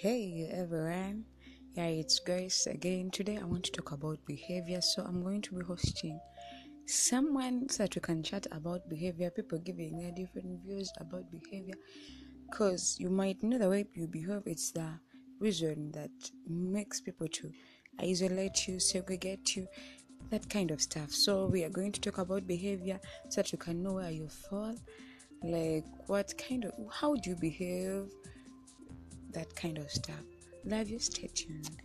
Hey everyone, yeah, it's Grace again. Today I want to talk about behavior, so I'm going to be hosting someone so that we can chat about behavior. People giving their different views about behavior, because you might know the way you behave, it's the reason that makes people to isolate you, segregate you, that kind of stuff. So we are going to talk about behavior so that you can know where you fall, like what kind of how do you behave that kind of stuff. Love you, stay tuned.